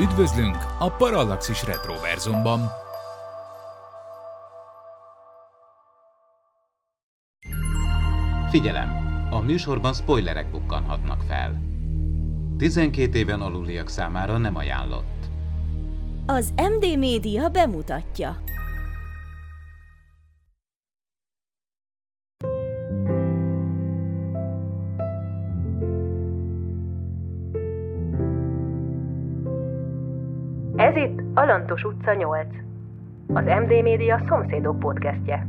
Üdvözlünk a Parallaxis Retroverzumban! Figyelem! A műsorban spoilerek bukkanhatnak fel. 12 éven aluliak számára nem ajánlott. Az MD Média bemutatja. Ez itt Alantos utca 8. Az MD Média szomszédok podcastje.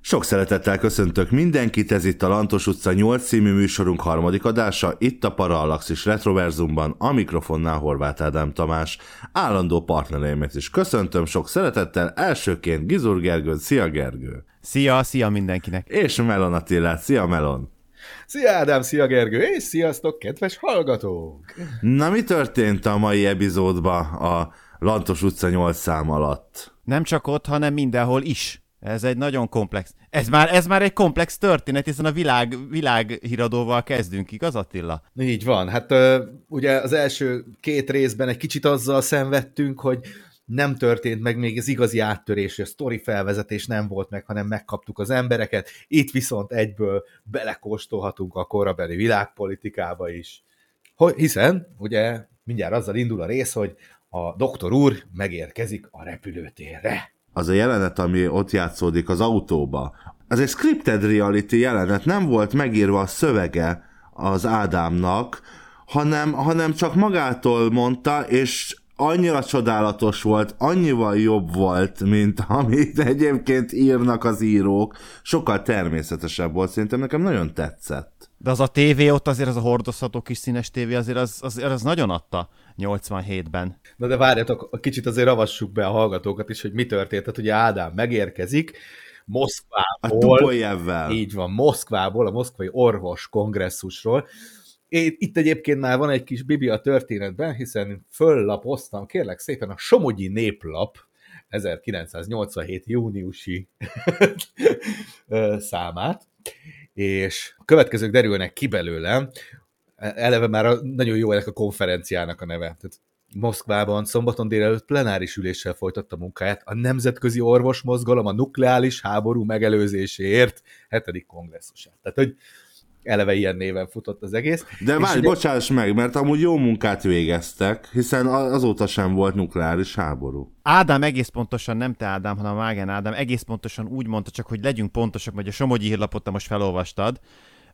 Sok szeretettel köszöntök mindenkit, ez itt a Lantos utca 8 című műsorunk harmadik adása, itt a Parallaxis Retroverzumban, a mikrofonnál Horváth Ádám Tamás, állandó partnereimet is köszöntöm sok szeretettel, elsőként Gizur Gergő, szia Gergő! Szia, szia mindenkinek! És Melon Attilát, szia Melon! Szia Ádám, szia Gergő, és sziasztok, kedves hallgatók! Na mi történt a mai epizódban a Lantos utca 8 szám alatt? Nem csak ott, hanem mindenhol is. Ez egy nagyon komplex. Ez már, ez már egy komplex történet, hiszen a világ, világhíradóval kezdünk, igaz Attila? Így van. Hát ugye az első két részben egy kicsit azzal szenvedtünk, hogy nem történt meg még az igazi áttörés, a sztori felvezetés nem volt meg, hanem megkaptuk az embereket. Itt viszont egyből belekóstolhatunk a korabeli világpolitikába is. Hiszen, ugye, mindjárt azzal indul a rész, hogy a doktor úr megérkezik a repülőtérre az a jelenet, ami ott játszódik az autóba, az egy scripted reality jelenet, nem volt megírva a szövege az Ádámnak, hanem, hanem csak magától mondta, és annyira csodálatos volt, annyival jobb volt, mint amit egyébként írnak az írók. Sokkal természetesebb volt, szerintem nekem nagyon tetszett. De az a tévé ott azért, az a hordozható kis színes tévé azért az, az, az nagyon adta 87-ben. Na de várjatok, kicsit azért ravassuk be a hallgatókat is, hogy mi történt. Tehát ugye Ádám megérkezik, Moszkvából. A Így van, Moszkvából, a moszkvai orvos kongresszusról. Itt egyébként már van egy kis bibi a történetben, hiszen föllapoztam, kérlek szépen, a Somogyi Néplap 1987. júniusi számát, és a következők derülnek ki belőle, eleve már nagyon jó ennek a konferenciának a neve. Tehát Moszkvában szombaton délelőtt plenáris üléssel folytatta munkáját a Nemzetközi Orvos Mozgalom a nukleális háború megelőzéséért hetedik kongresszusát. Tehát, hogy eleve ilyen néven futott az egész. De várj, ugye... bocsáss meg, mert amúgy jó munkát végeztek, hiszen azóta sem volt nukleáris háború. Ádám egész pontosan, nem te Ádám, hanem Mágen Ádám egész pontosan úgy mondta, csak hogy legyünk pontosak, hogy a Somogyi hírlapot te most felolvastad,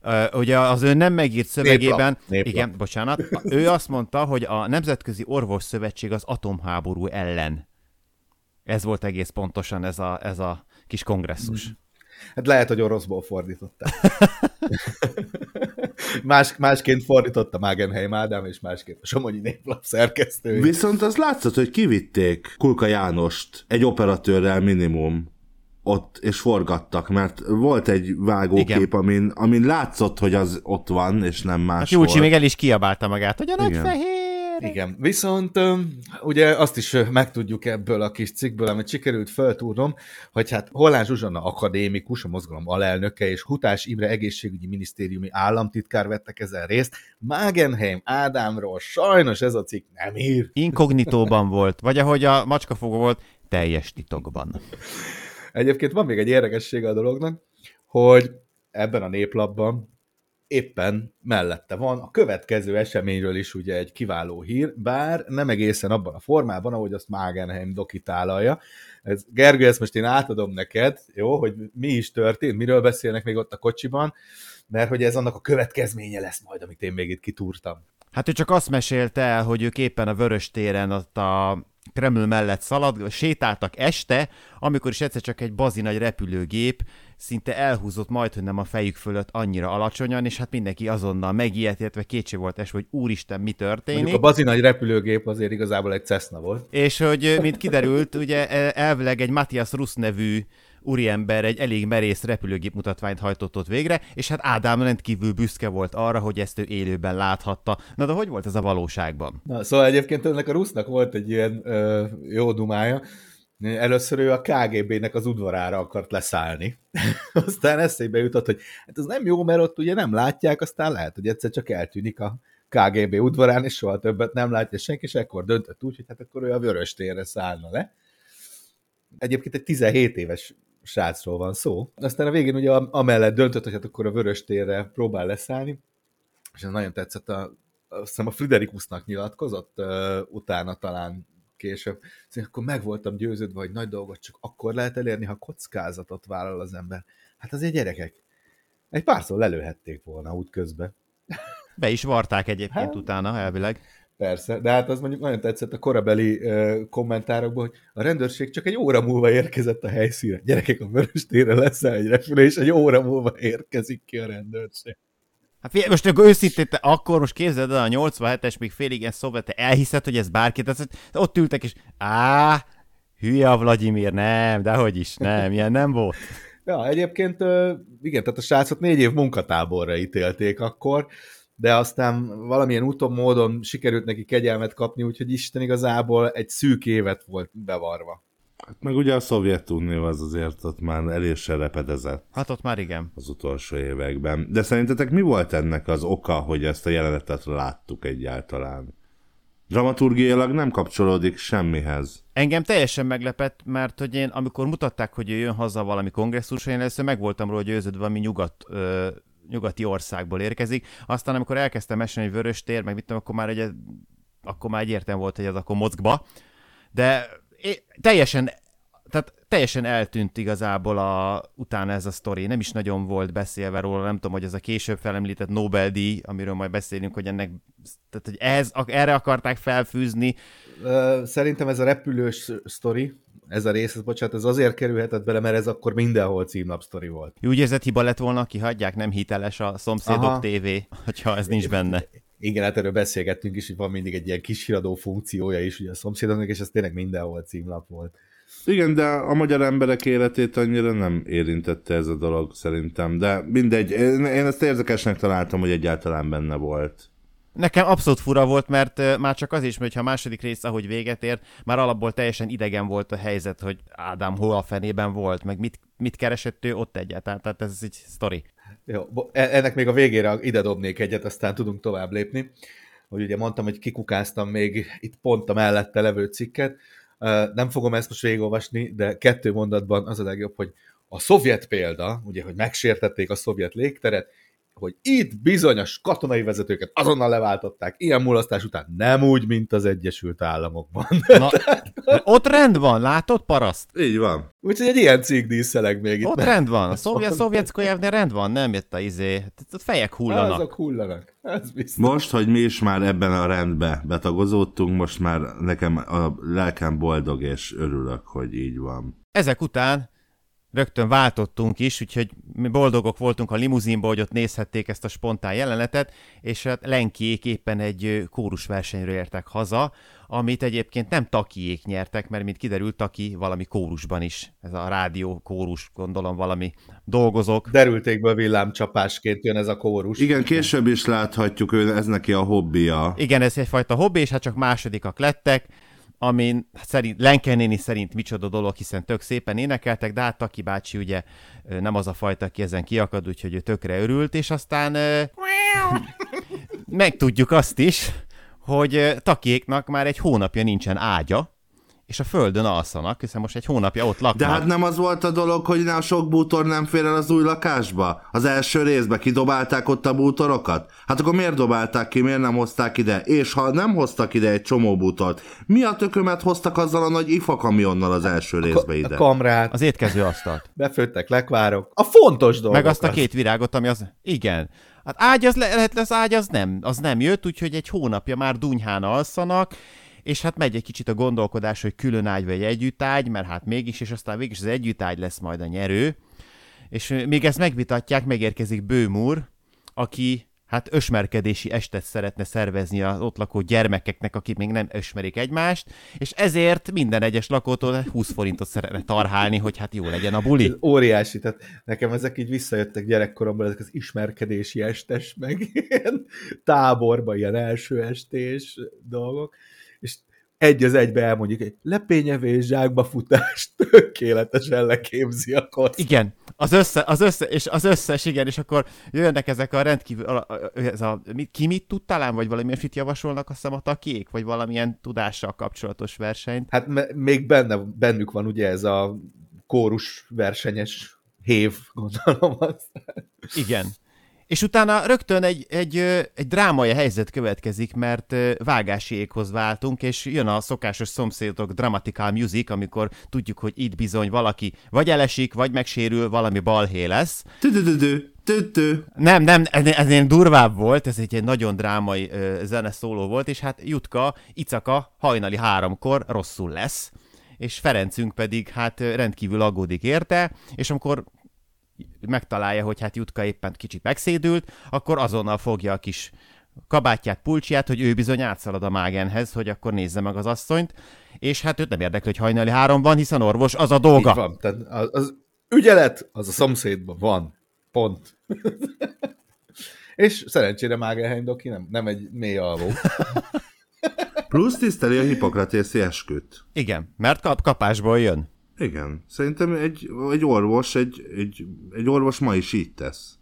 Uh, ugye az ő nem megírt szövegében, néplap, néplap. igen, bocsánat, ő azt mondta, hogy a Nemzetközi Orvos Szövetség az atomháború ellen. Ez volt egész pontosan ez a, ez a kis kongresszus. Hát lehet, hogy oroszból fordította. Más, másként fordította Magenheim Ádám, és másként a Somogyi Néplap szerkesztő. Viszont az látszott, hogy kivitték Kulka Jánost egy operatőrrel minimum ott, és forgattak, mert volt egy vágókép, amin, amin látszott, hogy az ott van, és nem más. Hát Júlcsi még el is kiabálta magát, hogy a nagy fehér. Igen, viszont ugye azt is megtudjuk ebből a kis cikkből, amit sikerült feltúrnom, hogy hát Hollán Zsuzsanna akadémikus, a mozgalom alelnöke, és Hutás Imre egészségügyi minisztériumi államtitkár vettek ezen részt. Magenheim Ádámról sajnos ez a cikk nem ír. Inkognitóban volt, vagy ahogy a macskafogó volt, teljes titokban. Egyébként van még egy érdekessége a dolognak, hogy ebben a néplapban éppen mellette van a következő eseményről is ugye egy kiváló hír, bár nem egészen abban a formában, ahogy azt Magenheim dokitálja. Ez, Gergő, ezt most én átadom neked, jó, hogy mi is történt, miről beszélnek még ott a kocsiban, mert hogy ez annak a következménye lesz majd, amit én még itt kitúrtam. Hát ő csak azt mesélte el, hogy ők éppen a Vörös téren ott a Kreml mellett szalad, sétáltak este, amikor is egyszer csak egy bazi nagy repülőgép szinte elhúzott majd, hogy nem a fejük fölött annyira alacsonyan, és hát mindenki azonnal megijedt, illetve kétség volt es, hogy úristen, mi történik. Mondjuk a bazi nagy repülőgép azért igazából egy Cessna volt. És hogy, mint kiderült, ugye elvileg egy Matthias Rusz nevű úriember egy elég merész repülőgép mutatványt hajtott ott végre, és hát Ádám rendkívül büszke volt arra, hogy ezt ő élőben láthatta. Na de hogy volt ez a valóságban? Na, szóval egyébként ennek a Rusznak volt egy ilyen ö, jó dumája, Először ő a KGB-nek az udvarára akart leszállni. aztán eszébe jutott, hogy hát ez nem jó, mert ott ugye nem látják, aztán lehet, hogy egyszer csak eltűnik a KGB udvarán, és soha többet nem látja senki, és ekkor döntött úgy, hogy hát akkor ő a vörös térre szállna le. Egyébként egy 17 éves srácról van szó. Aztán a végén ugye amellett döntött, hogy hát akkor a vörös térre próbál leszállni, és ez nagyon tetszett, a, azt hiszem a Friderikusnak nyilatkozott, uh, utána talán később, szóval akkor meg voltam győződve, hogy nagy dolgot csak akkor lehet elérni, ha kockázatot vállal az ember. Hát azért gyerekek, egy párszor lelőhették volna útközben. Be is varták egyébként hát, utána, elvileg. Persze, de hát az mondjuk nagyon tetszett a korabeli uh, kommentárokban, hogy a rendőrség csak egy óra múlva érkezett a helyszínre. Gyerekek, a vörös térre lesz egy repülés, egy óra múlva érkezik ki a rendőrség. Hát figyelj, most akkor őszintén, akkor most képzeld el a 87-es, még félig ilyen szovjet, te elhiszed, hogy ez bárki, tehát ott ültek, és á, hülye a Vladimir, nem, dehogy is, nem, ilyen nem volt. Ja, egyébként igen, tehát a srácot négy év munkatáborra ítélték akkor, de aztán valamilyen úton, módon sikerült neki kegyelmet kapni, úgyhogy Isten igazából egy szűk évet volt bevarva. Hát meg ugye a Szovjetunió az azért ott már elég repedezett. Hát ott már igen. Az utolsó években. De szerintetek mi volt ennek az oka, hogy ezt a jelenetet láttuk egyáltalán? Dramaturgiailag nem kapcsolódik semmihez. Engem teljesen meglepett, mert hogy én, amikor mutatták, hogy ő jön haza valami kongresszuson, én először meg voltam róla győződve, valami nyugat, ö, nyugati országból érkezik. Aztán, amikor elkezdtem mesélni, hogy vörös tér, meg mit tudom, akkor már, egy, akkor már egyértelmű volt, hogy ez akkor mozgba. De teljesen tehát teljesen eltűnt igazából a, utána ez a sztori. Nem is nagyon volt beszélve róla, nem tudom, hogy ez a később felemlített Nobel-díj, amiről majd beszélünk, hogy ennek, tehát hogy ez, erre akarták felfűzni. Szerintem ez a repülős sztori, ez a rész, ez, bocsánat, ez azért kerülhetett bele, mert ez akkor mindenhol címlap sztori volt. Úgy érzed, hiba lett volna, kihagyják, nem hiteles a szomszédok Aha. TV, hogyha ez nincs benne. Igen, hát erről beszélgettünk is, hogy van mindig egy ilyen kis híradó funkciója is ugye a szomszédoknak, és ez tényleg mindenhol címlap volt. Igen, de a magyar emberek életét annyira nem érintette ez a dolog szerintem, de mindegy, én, én ezt érzekesnek találtam, hogy egyáltalán benne volt. Nekem abszolút fura volt, mert már csak az is, hogy ha a második rész, ahogy véget ért, már alapból teljesen idegen volt a helyzet, hogy Ádám hol a fenében volt, meg mit, mit keresett ő ott egyáltalán, tehát ez egy sztori. Jó, e, ennek még a végére ide dobnék egyet, aztán tudunk tovább lépni. Hogy ugye mondtam, hogy kikukáztam még itt pont a mellette levő cikket, nem fogom ezt most végigolvasni, de kettő mondatban az a legjobb, hogy a szovjet példa, ugye, hogy megsértették a szovjet légteret, hogy itt bizonyos katonai vezetőket azonnal leváltották, ilyen mulasztás után nem úgy, mint az Egyesült Államokban. Na, ott rend van, látod, paraszt? Így van. Úgyhogy egy ilyen cég díszeleg még itt. Ott nem. rend van, a szovjet szovjetszkojevnél rend van, nem jött a izé, a fejek hullanak. Azok hullanak, ez biztos. Most, hogy mi is már ebben a rendbe betagozódtunk, most már nekem a lelkem boldog és örülök, hogy így van. Ezek után rögtön váltottunk is, úgyhogy mi boldogok voltunk a limuzinból, hogy ott nézhették ezt a spontán jelenetet, és hát Lenkiék éppen egy kórusversenyről értek haza, amit egyébként nem Takiék nyertek, mert mint kiderült, Taki valami kórusban is, ez a rádió kórus, gondolom valami dolgozók. Derültékből villámcsapásként jön ez a kórus. Igen, később is láthatjuk, ő, ez neki a hobbija. Igen, ez egyfajta hobbi, és hát csak másodikak lettek, amin szerint, Lenken néni szerint micsoda dolog, hiszen tök szépen énekeltek, de hát Taki bácsi ugye nem az a fajta, aki ezen kiakad, úgyhogy ő tökre örült, és aztán megtudjuk azt is, hogy Takiéknak már egy hónapja nincsen ágya, és a földön alszanak, hiszen most egy hónapja ott laknak. De hát nem az volt a dolog, hogy a sok bútor nem fér el az új lakásba? Az első részben kidobálták ott a bútorokat? Hát akkor miért dobálták ki, miért nem hozták ide? És ha nem hoztak ide egy csomó bútort, mi a tökömet hoztak azzal a nagy ifakamionnal az első részbe ide? A kamrát. Az étkező asztalt. Befőttek lekvárok. A fontos dolog. Meg azt a két virágot, ami az... Igen. Hát ágy az le- lehet lesz ágy, az nem, az nem jött, úgyhogy egy hónapja már dunyhán alszanak, és hát megy egy kicsit a gondolkodás, hogy külön ágy vagy együttágy, mert hát mégis, és aztán végig az együttágy lesz majd a nyerő. És még ezt megvitatják, megérkezik Bőmúr, aki hát ösmerkedési estet szeretne szervezni az ott lakó gyermekeknek, akik még nem ösmerik egymást, és ezért minden egyes lakótól 20 forintot szeretne tarhálni, hogy hát jó legyen a buli. Ez óriási, tehát nekem ezek így visszajöttek gyerekkoromban, ezek az ismerkedési estes, meg ilyen táborba, ilyen első estés dolgok, egy az egybe elmondjuk, egy lepényevés, zsákba futás, tökéletesen leképzi a kocsit. Igen, az, össze, az össze, és az összes, igen, és akkor jönnek ezek a rendkívül, ez a, ki mit tud talán, vagy valami fit javasolnak, azt hiszem a takék, vagy valamilyen tudással kapcsolatos versenyt. Hát még benne, bennük van ugye ez a kórus versenyes hév, gondolom azt. Igen. És utána rögtön egy, egy, egy drámai helyzet következik, mert vágásiékhoz váltunk, és jön a szokásos szomszédok dramatical music, amikor tudjuk, hogy itt bizony valaki vagy elesik, vagy megsérül, valami balhé lesz. Nem, nem, ez egy durvább volt, ez egy, egy nagyon drámai zene szóló volt, és hát Jutka, Icaka hajnali háromkor rosszul lesz, és Ferencünk pedig hát rendkívül aggódik érte, és amikor megtalálja, hogy hát Jutka éppen kicsit megszédült, akkor azonnal fogja a kis kabátját, pulcsját, hogy ő bizony átszalad a mágenhez, hogy akkor nézze meg az asszonyt, és hát őt nem érdekli, hogy hajnali három van, hiszen orvos az a dolga. Így van, tehát az, az ügyelet az a szomszédban van, pont. és szerencsére Mágenheim Doki nem, nem egy mély alvó. Plusz tiszteli a hipokratészi esküt. Igen, mert kap kapásból jön. Igen, szerintem egy, egy orvos, egy, egy, egy orvos ma is így tesz.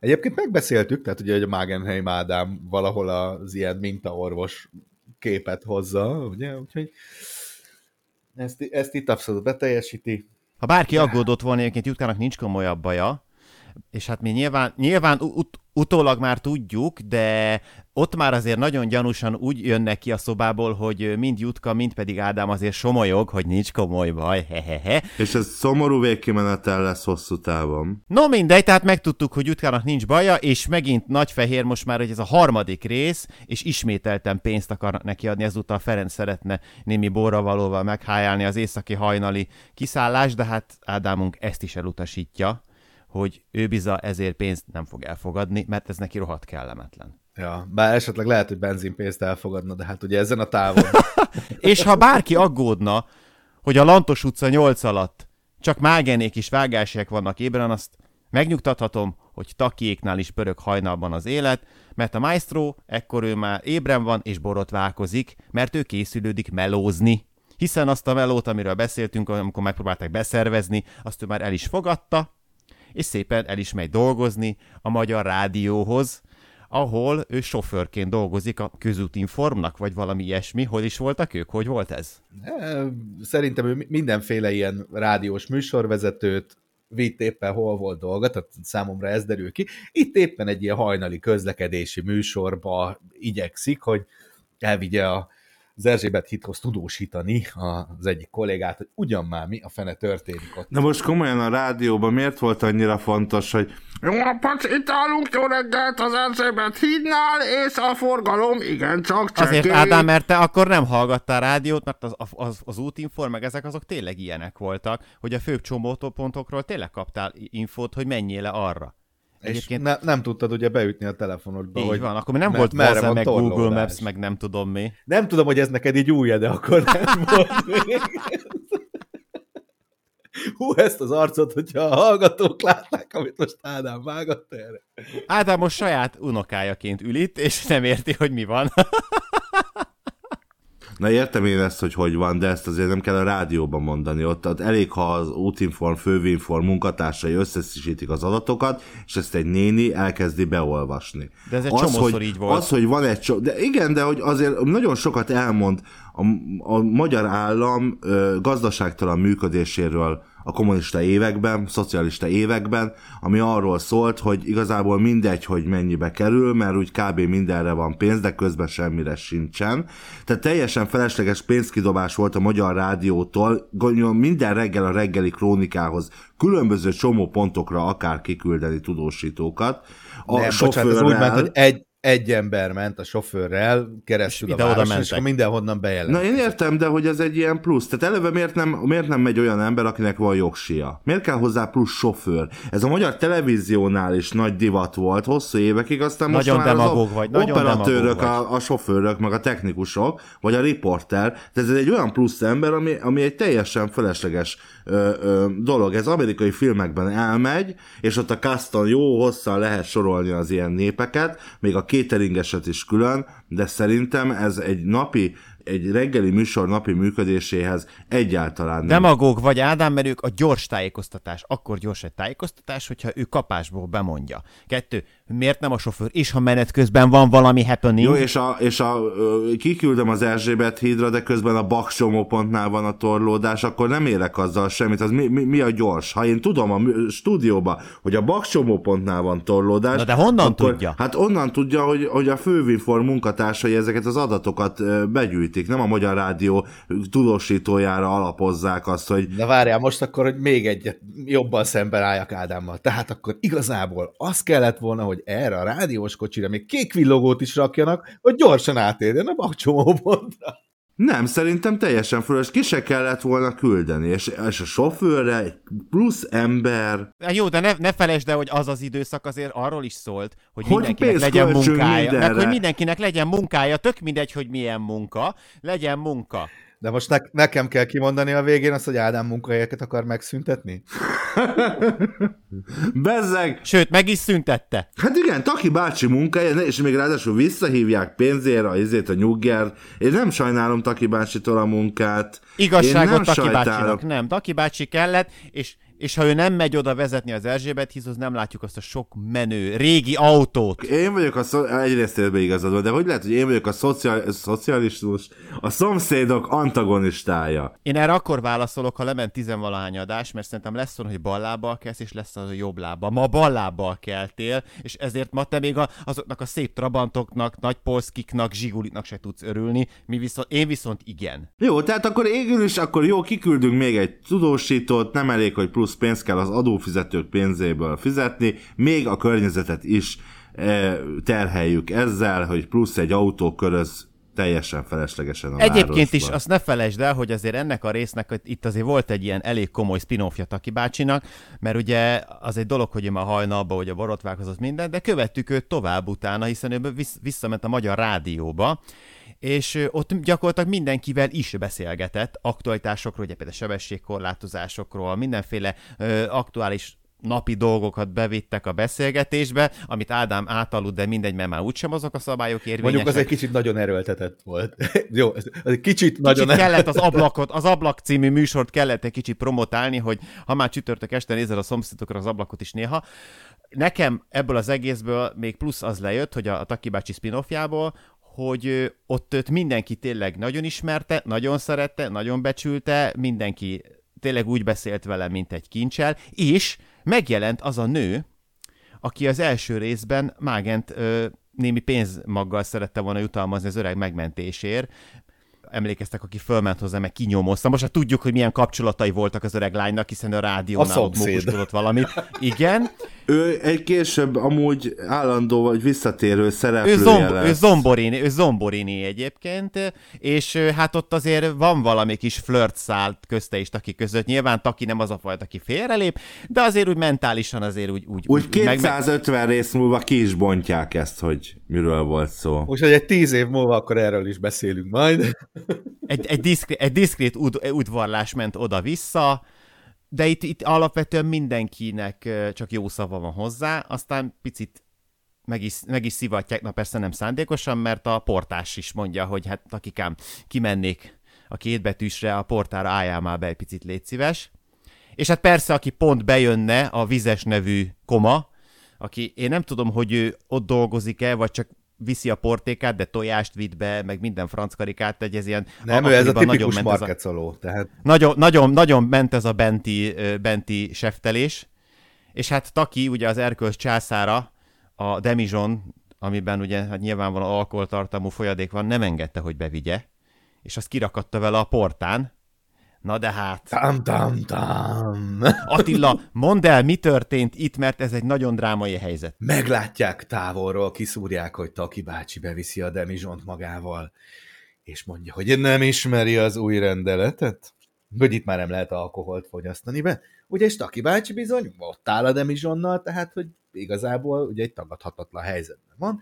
Egyébként megbeszéltük, tehát ugye, hogy a Magenheim Ádám valahol az ilyen mintaorvos képet hozza, ugye, úgyhogy ezt, ezt itt abszolút beteljesíti. Ha bárki aggódott volna, egyébként Jutkának nincs komolyabb baja, és hát mi nyilván, nyilván ut- utólag már tudjuk, de ott már azért nagyon gyanúsan úgy jönnek ki a szobából, hogy mind Jutka, mind pedig Ádám azért somolyog, hogy nincs komoly baj, hehehe. És ez szomorú végkimenetel lesz hosszú távon. No mindegy, tehát megtudtuk, hogy Jutkának nincs baja, és megint nagy fehér most már, hogy ez a harmadik rész, és ismételten pénzt akarnak neki adni, ezúttal Ferenc szeretne némi borravalóval meghájálni az északi hajnali kiszállás, de hát Ádámunk ezt is elutasítja hogy ő biza ezért pénzt nem fog elfogadni, mert ez neki rohadt kellemetlen. Ja, bár esetleg lehet, hogy benzinpénzt elfogadna, de hát ugye ezen a távon. és ha bárki aggódna, hogy a Lantos utca 8 alatt csak mágenék is vágásek vannak ébren, azt megnyugtathatom, hogy takiéknál is pörög hajnalban az élet, mert a maestro ekkor ő már ébren van és borotválkozik, mert ő készülődik melózni. Hiszen azt a melót, amiről beszéltünk, amikor megpróbálták beszervezni, azt ő már el is fogadta, és szépen el is megy dolgozni a Magyar Rádióhoz, ahol ő sofőrként dolgozik a közútinformnak, vagy valami ilyesmi. Hol is voltak ők? Hogy volt ez? Szerintem ő mindenféle ilyen rádiós műsorvezetőt, vitt éppen hol volt dolga, tehát számomra ez derül ki. Itt éppen egy ilyen hajnali közlekedési műsorba igyekszik, hogy elvigye a az Erzsébet hithoz tudósítani az egyik kollégát, hogy ugyan már mi a fene történik ott. Na most komolyan a rádióban miért volt annyira fontos, hogy jó napot, itt állunk, jó reggelt az Erzsébet hídnál, és a forgalom igencsak csekély. Azért Ádám, mert te akkor nem hallgattál rádiót, mert az, az, az útinform, meg ezek azok tényleg ilyenek voltak, hogy a főbb csomópontokról tényleg kaptál infót, hogy menjél le arra. Egyébként... És ne, nem tudtad ugye beütni a telefonodba. Így hogy van, akkor nem volt merre van meg torlódás. Google Maps, meg nem tudom mi. Nem tudom, hogy ez neked így újja, de akkor nem volt még. Hú, ezt az arcot, hogyha a hallgatók látnák, amit most Ádám vágott erre. Ádám most saját unokájaként ül itt, és nem érti, hogy mi van. Na értem én ezt, hogy hogy van, de ezt azért nem kell a rádióban mondani. Ott, ott elég, ha az útinform, fővinform munkatársai összeszítik az adatokat, és ezt egy néni elkezdi beolvasni. De ez egy az, csomószor hogy, így volt. Az, hogy van egy csomó, de igen, de hogy azért nagyon sokat elmond a, a magyar állam ö, gazdaságtalan működéséről a kommunista években, szocialista években, ami arról szólt, hogy igazából mindegy, hogy mennyibe kerül, mert úgy kb. mindenre van pénz, de közben semmire sincsen. Tehát teljesen felesleges pénzkidobás volt a Magyar Rádiótól, minden reggel a reggeli krónikához különböző csomó pontokra akár kiküldeni tudósítókat. A Nem, sofőrrel... bocsánat, ez úgy ment, hogy egy, egy ember ment a sofőrrel keresztül a városon, és mindenhonnan bejelent. Na én értem, de hogy ez egy ilyen plusz. Tehát eleve miért nem, miért nem megy olyan ember, akinek van jogsia? Miért kell hozzá plusz sofőr? Ez a magyar televíziónál is nagy divat volt hosszú évekig, aztán most nagyon már demagóg az vagy, nagyon operatőrök, a, a sofőrök, meg a technikusok, vagy a riporter. Tehát ez egy olyan plusz ember, ami, ami egy teljesen felesleges ö, ö, dolog. Ez amerikai filmekben elmegy, és ott a caston jó hosszan lehet sorolni az ilyen népeket, még a cateringeset is külön, de szerintem ez egy napi egy reggeli műsor napi működéséhez egyáltalán nem. Demagóg vagy Ádám, mert ők a gyors tájékoztatás. Akkor gyors egy tájékoztatás, hogyha ő kapásból bemondja. Kettő, miért nem a sofőr? És ha menet közben van valami happening. Jó, és, a, és a, kiküldöm az Erzsébet hídra, de közben a bakcsomópontnál van a torlódás, akkor nem érek azzal semmit. Az mi, mi, mi a gyors? Ha én tudom a stúdióba, hogy a bakcsomópontnál van torlódás. Na de honnan akkor, tudja? Hát onnan tudja, hogy, hogy a fővinform munkatársai ezeket az adatokat begyűjtik, nem a Magyar Rádió tudósítójára alapozzák azt, hogy... Na várjál, most akkor, hogy még egyet jobban szemben álljak Ádámmal. Tehát akkor igazából az kellett volna, hogy erre a rádiós kocsira még kék villogót is rakjanak, hogy gyorsan átérjen a bakcsomópontra. Nem, szerintem teljesen fölös. Ki se kellett volna küldeni, és, és a sofőrre egy plusz ember. Jó, de ne, ne felejtsd el, hogy az az időszak azért arról is szólt, hogy, hogy mindenkinek legyen munkája. Mindenre. Meg hogy mindenkinek legyen munkája, tök mindegy, hogy milyen munka, legyen munka. De most ne- nekem kell kimondani a végén azt, hogy Ádám munkahelyeket akar megszüntetni? Bezzeg! Sőt, meg is szüntette. Hát igen, Taki bácsi munkája, és még ráadásul visszahívják pénzért a izét a nyugger. Én nem sajnálom Taki bácsitól a munkát. Igazságot Taki sajtálok. bácsinak nem. Taki bácsi kellett, és és ha ő nem megy oda vezetni az Erzsébet hízhoz, nem látjuk azt a sok menő, régi autót. Én vagyok a szó... egyrészt érbe igazad de hogy lehet, hogy én vagyok a szociál... szocialistus, a szomszédok antagonistája. Én erre akkor válaszolok, ha lement tizenvalahány adás, mert szerintem lesz olyan, hogy bal lábbal kelsz, és lesz az a jobb lába. Ma bal lábbal keltél, és ezért ma te még a, azoknak a szép trabantoknak, nagy polszkiknak, zsiguliknak se tudsz örülni, mi viszont, én viszont igen. Jó, tehát akkor égül is, akkor jó, kiküldünk még egy tudósítót, nem elég, hogy plusz plusz pénzt kell az adófizetők pénzéből fizetni, még a környezetet is e, terheljük ezzel, hogy plusz egy autóköröz teljesen feleslegesen a Egyébként városban. is azt ne felejtsd el, hogy azért ennek a résznek hogy itt azért volt egy ilyen elég komoly spin-offja Taki bácsinak, mert ugye az egy dolog, hogy ő már hajnalba, hogy a borotvákozott minden, de követtük őt tovább utána, hiszen ő visszament a Magyar Rádióba, és ott gyakorlatilag mindenkivel is beszélgetett aktualitásokról, ugye például sebességkorlátozásokról, mindenféle ö, aktuális napi dolgokat bevittek a beszélgetésbe, amit Ádám átaludt, de mindegy, mert már úgysem azok a szabályok érvényesek. Mondjuk az egy kicsit nagyon erőltetett volt. Jó, ez egy kicsit, kicsit nagyon kellett az ablakot, az ablak című műsort kellett egy kicsit promotálni, hogy ha már csütörtök este nézel a szomszédokra az ablakot is néha. Nekem ebből az egészből még plusz az lejött, hogy a, a Taki bácsi spin hogy ott őt mindenki tényleg nagyon ismerte, nagyon szerette, nagyon becsülte, mindenki tényleg úgy beszélt vele, mint egy kincsel, és megjelent az a nő, aki az első részben Mágent ö, némi pénzmaggal szerette volna jutalmazni az öreg megmentésért, emlékeztek, aki fölment hozzá, meg kinyomozta. Most hát tudjuk, hogy milyen kapcsolatai voltak az öreg lánynak, hiszen a rádiónál ott valamit. Igen. Ő egy később amúgy állandó vagy visszatérő szereplője ő, zomb- lesz. ő Zomborini, ő Zomborini egyébként, és hát ott azért van valami kis flirt szállt közte és Taki között. Nyilván Taki nem az a fajta, aki félrelép, de azért úgy mentálisan azért úgy... Úgy, úgy 250 meg... rész múlva ki is bontják ezt, hogy miről volt szó. Úgyhogy egy tíz év múlva akkor erről is beszélünk majd. Egy, egy, diszkrét, egy diszkrét ud, udvarlás ment oda-vissza, de itt, itt alapvetően mindenkinek csak jó szava van hozzá, aztán picit meg is, meg is szivatják, na persze nem szándékosan, mert a portás is mondja, hogy hát akikám, kimennék a kétbetűsre, a portára álljál már be egy picit légy szíves. És hát persze, aki pont bejönne, a vizes nevű koma, aki én nem tudom, hogy ő ott dolgozik-e, vagy csak viszi a portékát, de tojást vitt be, meg minden franckarikát, egy ez ilyen... Nem, ő ez a tipikus markecoló. A, tehát... nagyon, nagyon, nagyon ment ez a benti, benti seftelés, és hát Taki, ugye az erkölcs császára, a Demijon, amiben ugye hát nyilvánvalóan alkoholtartalmú folyadék van, nem engedte, hogy bevigye, és azt kirakatta vele a portán, Na de hát... Tam, tam, tam. Attila, mondd el, mi történt itt, mert ez egy nagyon drámai helyzet. Meglátják távolról, kiszúrják, hogy Taki bácsi beviszi a demizsont magával, és mondja, hogy nem ismeri az új rendeletet, hogy itt már nem lehet alkoholt fogyasztani be. Ugye, és Taki bácsi bizony ott áll a demizsonnal, tehát, hogy igazából ugye egy tagadhatatlan helyzetben van.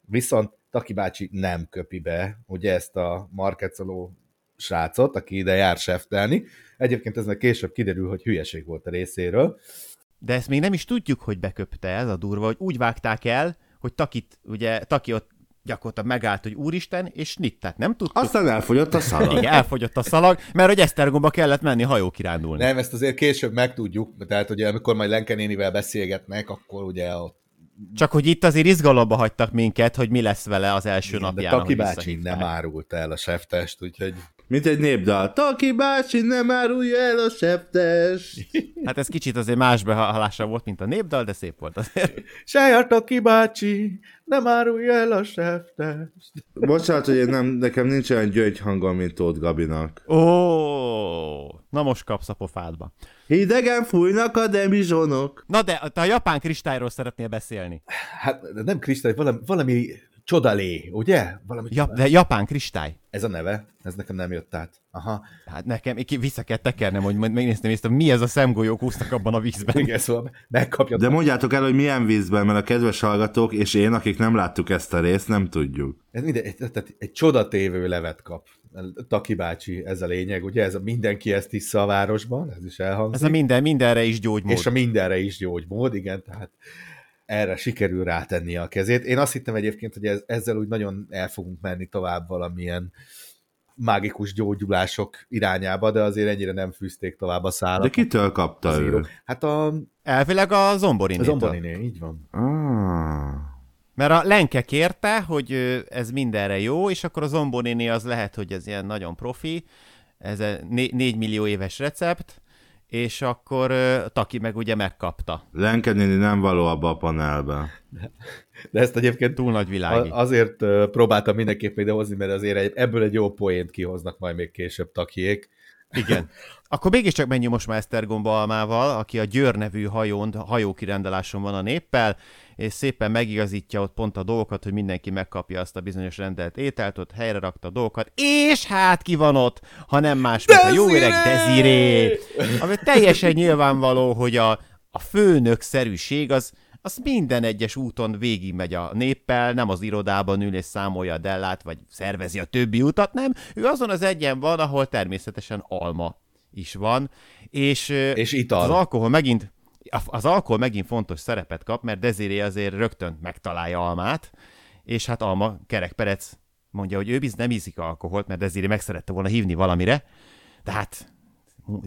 Viszont Taki bácsi nem köpi be, ugye ezt a markecoló srácot, aki ide jár seftelni. Egyébként ez meg később kiderül, hogy hülyeség volt a részéről. De ezt még nem is tudjuk, hogy beköpte ez a durva, hogy úgy vágták el, hogy Takit, ugye Taki ott gyakorlatilag megállt, hogy úristen, és nit, tehát nem tudtuk. Aztán elfogyott a szalag. Igen, elfogyott a szalag, mert hogy Esztergomba kellett menni hajókirándulni. Nem, ezt azért később megtudjuk, tehát ugye amikor majd Lenke nénivel beszélgetnek, akkor ugye ott csak hogy itt azért izgalomba hagytak minket, hogy mi lesz vele az első Igen, napján. De Taki bácsi nem árult el a seftest, úgyhogy... Mint egy népdal. Taki bácsi nem árulja el a seftest. Hát ez kicsit azért más behallása volt, mint a népdal, de szép volt azért. Saját Taki bácsi nem árulja el a seftest. Bocsánat, hogy én nem, nekem nincs olyan gyöngy hangom, mint Tóth Gabinak. Ó, na most kapsz a pofádba. Hidegen fújnak a demizsonok. Na de te a japán kristályról szeretnél beszélni. Hát nem kristály, valami, valami csodalé, ugye? Valami ja, de japán kristály. Ez a neve? Ez nekem nem jött át. Aha. Hát nekem vissza kell tekernem, hogy megnéztem, néztem, mi ez a szemgolyók úsznak abban a vízben. Igen, szóval megkapja. De mondjátok el, hogy milyen vízben, mert a kedves hallgatók és én, akik nem láttuk ezt a részt, nem tudjuk. Ez minden, egy, egy, egy csodatévő levet kap. Taki bácsi, ez a lényeg, ugye? Ez a mindenki ezt issza a városban, ez is elhangzik. Ez a minden, mindenre is gyógymód. És a mindenre is gyógymód, igen, tehát erre sikerül rátenni a kezét. Én azt hittem egyébként, hogy ez, ezzel úgy nagyon el fogunk menni tovább valamilyen mágikus gyógyulások irányába, de azért ennyire nem fűzték tovább a szállat. De kitől kapta ő? Hát a... Elvileg a Zomborinétől. A Zomboriné, így van. Ah. Mert a Lenke kérte, hogy ez mindenre jó, és akkor a Zomboriné az lehet, hogy ez ilyen nagyon profi, ez egy 4 millió éves recept, és akkor uh, Taki meg ugye megkapta. Lenke néni nem való abba a panelbe. De ezt egyébként túl nagy világi. Azért uh, próbáltam mindenképp idehozni, mert azért ebből egy jó poént kihoznak majd még később Takiék. Igen. Akkor mégiscsak menjünk most már Esztergomba Almával, aki a Győr nevű hajón, hajókirendeláson van a néppel, és szépen megigazítja ott pont a dolgokat, hogy mindenki megkapja azt a bizonyos rendelt ételt, ott helyre rakta a dolgokat, és hát ki van ott, ha nem más, mint a jó öreg Desiré, ami teljesen nyilvánvaló, hogy a, a főnök szerűség az, az minden egyes úton végigmegy a néppel, nem az irodában ül és számolja a dellát, vagy szervezi a többi utat, nem. Ő azon az egyen van, ahol természetesen alma is van, és, és ital. az alkohol megint az alkohol megint fontos szerepet kap, mert Desiré azért rögtön megtalálja Almát, és hát Alma kerekperec mondja, hogy ő biz nem ízik alkoholt, mert Desiré meg szerette volna hívni valamire, de hát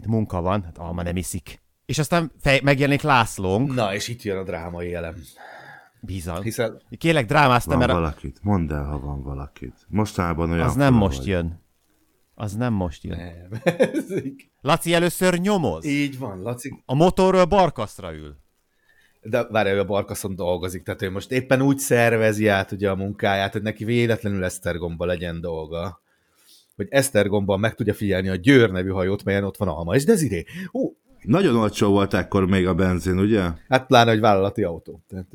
munka van, hát Alma nem iszik. És aztán fej, megjelenik Lászlónk. Na, és itt jön a drámai elem. Bizony. Hiszen... Kérlek, drámáztam, van mert... valakit, mondd el, ha van valakit. Mostanában olyan... Az nem most vagy. jön. Az nem most jön. Nem. Laci először nyomoz. Így van, Laci. A motorról barkaszra ül. De várj, a barkaszon dolgozik, tehát ő most éppen úgy szervezi át ugye a munkáját, hogy neki véletlenül Esztergomba legyen dolga. Hogy Esztergomban meg tudja figyelni a Győr nevű hajót, melyen ott van Alma és Desiré. Ú, nagyon olcsó volt ekkor még a benzin, ugye? Hát pláne, hogy vállalati autó. Tehát...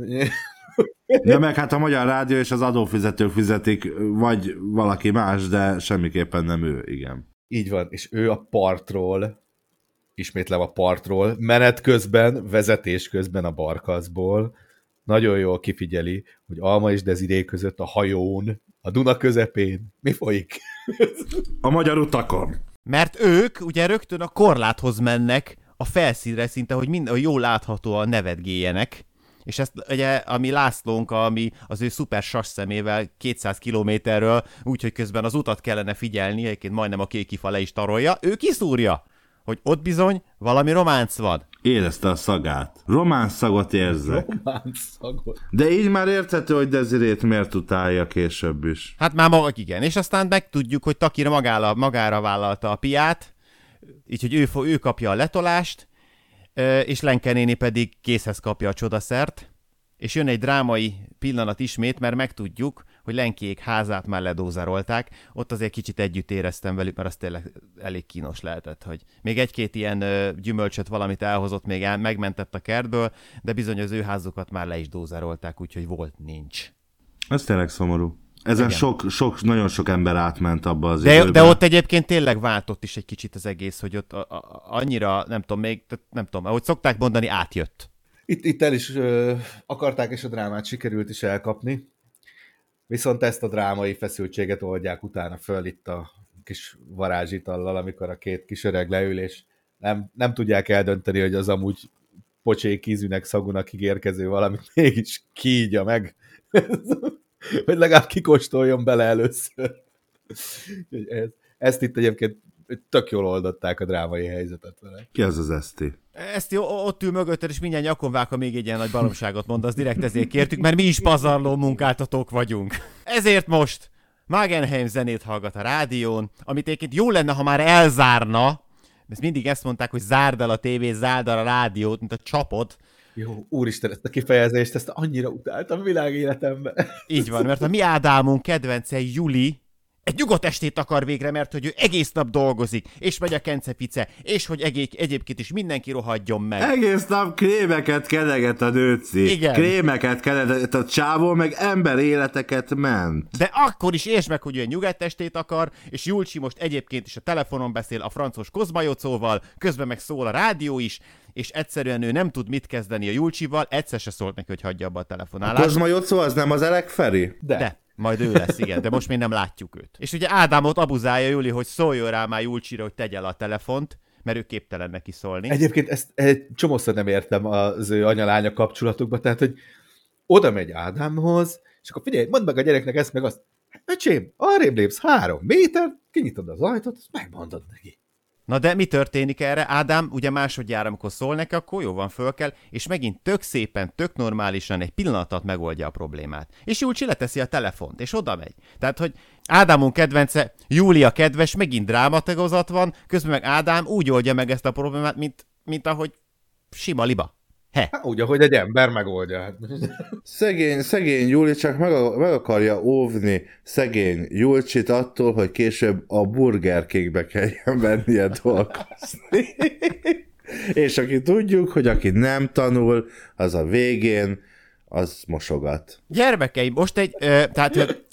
Ja, meg hát a Magyar Rádió és az adófizetők fizetik, vagy valaki más, de semmiképpen nem ő, igen. Így van, és ő a partról, ismétlem a partról, menet közben, vezetés közben a barkaszból, nagyon jól kifigyeli, hogy Alma és Deziré között a hajón, a Duna közepén, mi folyik? A magyar utakon. Mert ők ugye rögtön a korláthoz mennek, a felszínre szinte, hogy mind, jól láthatóan nevetgéljenek, és ezt ugye, ami Lászlónk, ami az ő szuper sas szemével 200 kilométerről, úgyhogy közben az utat kellene figyelni, egyébként majdnem a kékifa le is tarolja, ő kiszúrja, hogy ott bizony valami románc van. Érezte a szagát. Románc szagot érzek. Románc szagot. De így már érthető, hogy Dezirét miért utálja később is. Hát már maga igen, és aztán megtudjuk, hogy Takira magára, magára vállalta a piát, így hogy ő, ő kapja a letolást, és Lenke néni pedig készhez kapja a csodaszert, és jön egy drámai pillanat ismét, mert megtudjuk, hogy Lenkiék házát már ledózarolták, ott azért kicsit együtt éreztem velük, mert az tényleg elég kínos lehetett, hogy még egy-két ilyen gyümölcsöt valamit elhozott, még el, megmentett a kertből, de bizony az ő házukat már le is dózarolták, úgyhogy volt, nincs. Ez tényleg szomorú. Ezen sok, sok, nagyon sok ember átment abba az de, időben. De ott egyébként tényleg váltott is egy kicsit az egész, hogy ott a, a, annyira, nem tudom, még, nem tudom, ahogy szokták mondani, átjött. Itt, itt el is ö, akarták, és a drámát sikerült is elkapni. Viszont ezt a drámai feszültséget oldják utána föl itt a kis varázsitallal, amikor a két kis öreg leül, és nem, nem tudják eldönteni, hogy az amúgy pocsék ízűnek, szagúnak ígérkező valamit mégis kígya meg. Vagy legalább kikóstoljon bele először. Ez, ezt itt egyébként tök jól oldották a drámai helyzetet vele. Ki az az Eszti? Ezt jó, ott ül mögötted, és mindjárt nyakon vág, ha még egy ilyen nagy baromságot mond, az direkt ezért kértük, mert mi is pazarló munkáltatók vagyunk. Ezért most Magenheim zenét hallgat a rádión, amit egyébként jó lenne, ha már elzárna, ezt mindig ezt mondták, hogy zárd el a tévét, zárd el a rádiót, mint a csapot. Jó, úristen, ezt a kifejezést, ezt annyira utáltam világéletemben. Így van, mert a mi Ádámunk kedvence Juli, egy nyugodt estét akar végre, mert hogy ő egész nap dolgozik, és megy a kencepice, és hogy egyéb, egyébként is mindenki rohadjon meg. Egész nap krémeket keneget a nőci. Igen. Krémeket keneget a csávó, meg ember életeket ment. De akkor is értsd meg, hogy ő egy nyugodt estét akar, és Julcsi most egyébként is a telefonon beszél a francos Kozmajocóval, közben meg szól a rádió is, és egyszerűen ő nem tud mit kezdeni a Julcsival, egyszer se szólt neki, hogy hagyja abba a telefonálást. Kozma Jocó az nem az Elek Feri? De. De. Majd ő lesz, igen, de most még nem látjuk őt. És ugye Ádámot abuzálja Juli, hogy szóljon rá már Julcsira, hogy tegye le a telefont, mert ő képtelen neki szólni. Egyébként ezt egy csomószor nem értem az ő anyalánya kapcsolatukba, tehát, hogy oda megy Ádámhoz, és akkor figyelj, mondd meg a gyereknek ezt meg azt, öcsém, arrébb lépsz három méter, kinyitod az ajtót, azt megmondod neki. Na de mi történik erre? Ádám ugye másodjára, amikor szól neki, akkor jó van, föl kell, és megint tök szépen, tök normálisan egy pillanatot megoldja a problémát. És Júlcsi leteszi a telefont, és oda megy. Tehát, hogy Ádámunk kedvence, Júlia kedves, megint drámatagozat van, közben meg Ádám úgy oldja meg ezt a problémát, mint, mint ahogy sima liba. He. Hát, úgy, ahogy egy ember megoldja. Hát. Szegény, szegény Júli csak meg, meg akarja óvni szegény Julcsit attól, hogy később a Burger King-be kelljen mennie dolgozni. És aki tudjuk, hogy aki nem tanul, az a végén, az mosogat. Gyermekeim, most egy, ö, tehát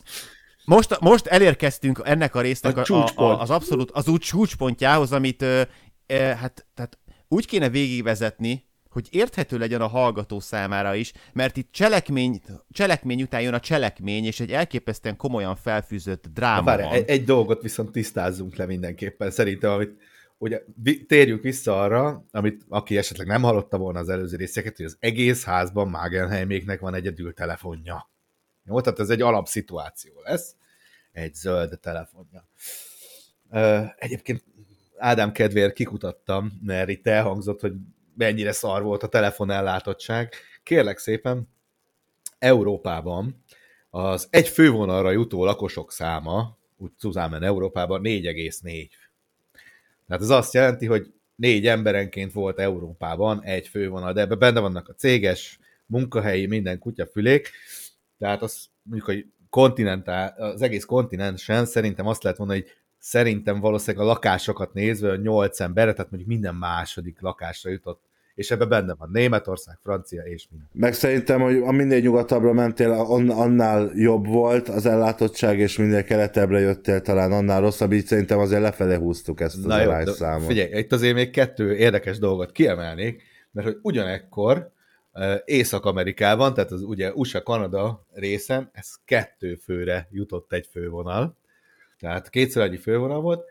most, most elérkeztünk ennek a résznek a, a, a, az abszolút, az úgy csúcspontjához, amit ö, ö, hát, tehát úgy kéne végigvezetni, hogy érthető legyen a hallgató számára is, mert itt cselekmény, cselekmény után jön a cselekmény, és egy elképesztően komolyan felfűzött dráma várj, van. Egy, egy dolgot viszont tisztázzunk le mindenképpen, szerintem, amit ugye térjünk vissza arra, amit aki esetleg nem hallotta volna az előző részeket, hogy az egész házban Magenheiméknek van egyedül telefonja. Jó, tehát ez egy alapszituáció lesz, egy zöld telefonja. Egyébként Ádám kedvéért kikutattam, mert itt elhangzott, hogy mennyire szar volt a telefonellátottság. Kérlek szépen, Európában az egy fővonalra jutó lakosok száma, úgy Cuzámen Európában 4,4. Tehát ez azt jelenti, hogy négy emberenként volt Európában egy fővonal, de ebben benne vannak a céges, munkahelyi, minden kutyafülék, tehát az mondjuk, hogy kontinentál, az egész kontinensen szerintem azt lehet mondani, hogy szerintem valószínűleg a lakásokat nézve 8 ember, tehát mondjuk minden második lakásra jutott és ebben benne van Németország, Francia és minden. Meg szerintem, hogy a minél nyugatabbra mentél, annál jobb volt az ellátottság, és minél keletebbre jöttél, talán annál rosszabb, így szerintem azért lefele húztuk ezt az Na számot. Figyelj, itt azért még kettő érdekes dolgot kiemelnék, mert hogy ugyanekkor Észak-Amerikában, tehát az ugye USA-Kanada részen, ez kettő főre jutott egy fővonal, tehát kétszer annyi fővonal volt,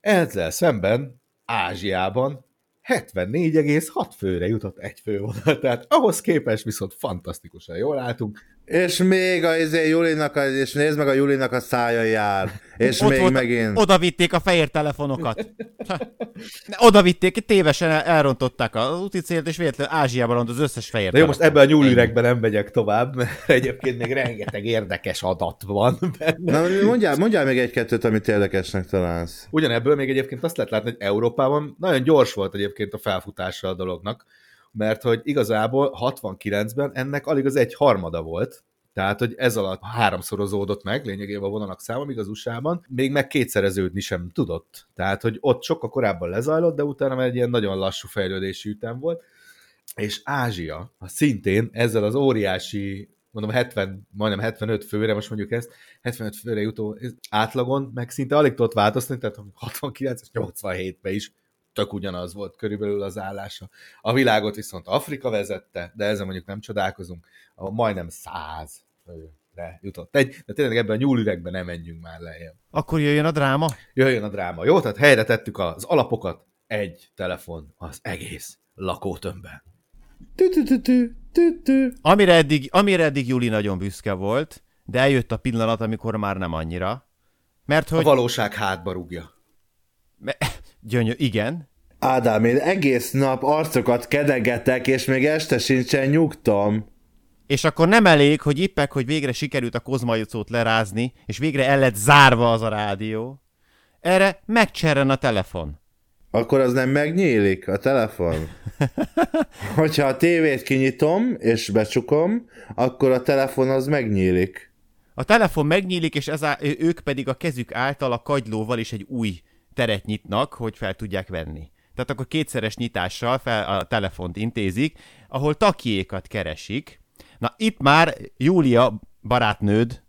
ezzel szemben Ázsiában 74,6 főre jutott egy fővonal, tehát ahhoz képest viszont fantasztikusan jól álltunk. És még a izé, Julinak, a, és nézd meg a Julinak a szája jár. És Ott még volt, megint. Oda vitték a fehér telefonokat. Oda vitték, tévesen elrontották a úti célt, és véletlenül Ázsiában ront az összes fehér De jó, most ebben a nyúlüregben nem megyek tovább, mert egyébként még rengeteg érdekes adat van. Benne. Na, mondjál, mondjál még egy-kettőt, amit érdekesnek találsz. Ugyanebből még egyébként azt lehet látni, hogy Európában nagyon gyors volt egyébként a felfutása a dolognak mert hogy igazából 69-ben ennek alig az egy harmada volt, tehát, hogy ez alatt háromszorozódott meg, lényegében a vonalak száma, míg az USA-ban még meg kétszereződni sem tudott. Tehát, hogy ott sokkal korábban lezajlott, de utána egy ilyen nagyon lassú fejlődési ütem volt. És Ázsia, szintén ezzel az óriási mondom 70, majdnem 75 főre, most mondjuk ezt, 75 főre jutó átlagon, meg szinte alig tudott változni, tehát 69 87-ben is tök ugyanaz volt körülbelül az állása. A világot viszont Afrika vezette, de ezzel mondjuk nem csodálkozunk, ahol majdnem száz főre jutott egy, de tényleg ebben a nyúlüregben nem menjünk már lejjebb. Akkor jöjjön a dráma? Jöjjön a dráma. Jó, tehát helyre tettük az alapokat, egy telefon az egész lakótömbben. Amire eddig, amire eddig Juli nagyon büszke volt, de eljött a pillanat, amikor már nem annyira. Mert hogy... A valóság hátba rúgja. Gyönyör, igen. Ádám, én egész nap arcokat kedegetek, és még este sincsen nyugtom. És akkor nem elég, hogy ippek, hogy végre sikerült a kozmajucót lerázni, és végre el lett zárva az a rádió. Erre megcserren a telefon. Akkor az nem megnyílik, a telefon? Hogyha a tévét kinyitom, és becsukom, akkor a telefon az megnyílik. A telefon megnyílik, és ez á- ők pedig a kezük által a kagylóval is egy új teret nyitnak, hogy fel tudják venni. Tehát akkor kétszeres nyitással fel a telefont intézik, ahol takiékat keresik. Na itt már Júlia barátnőd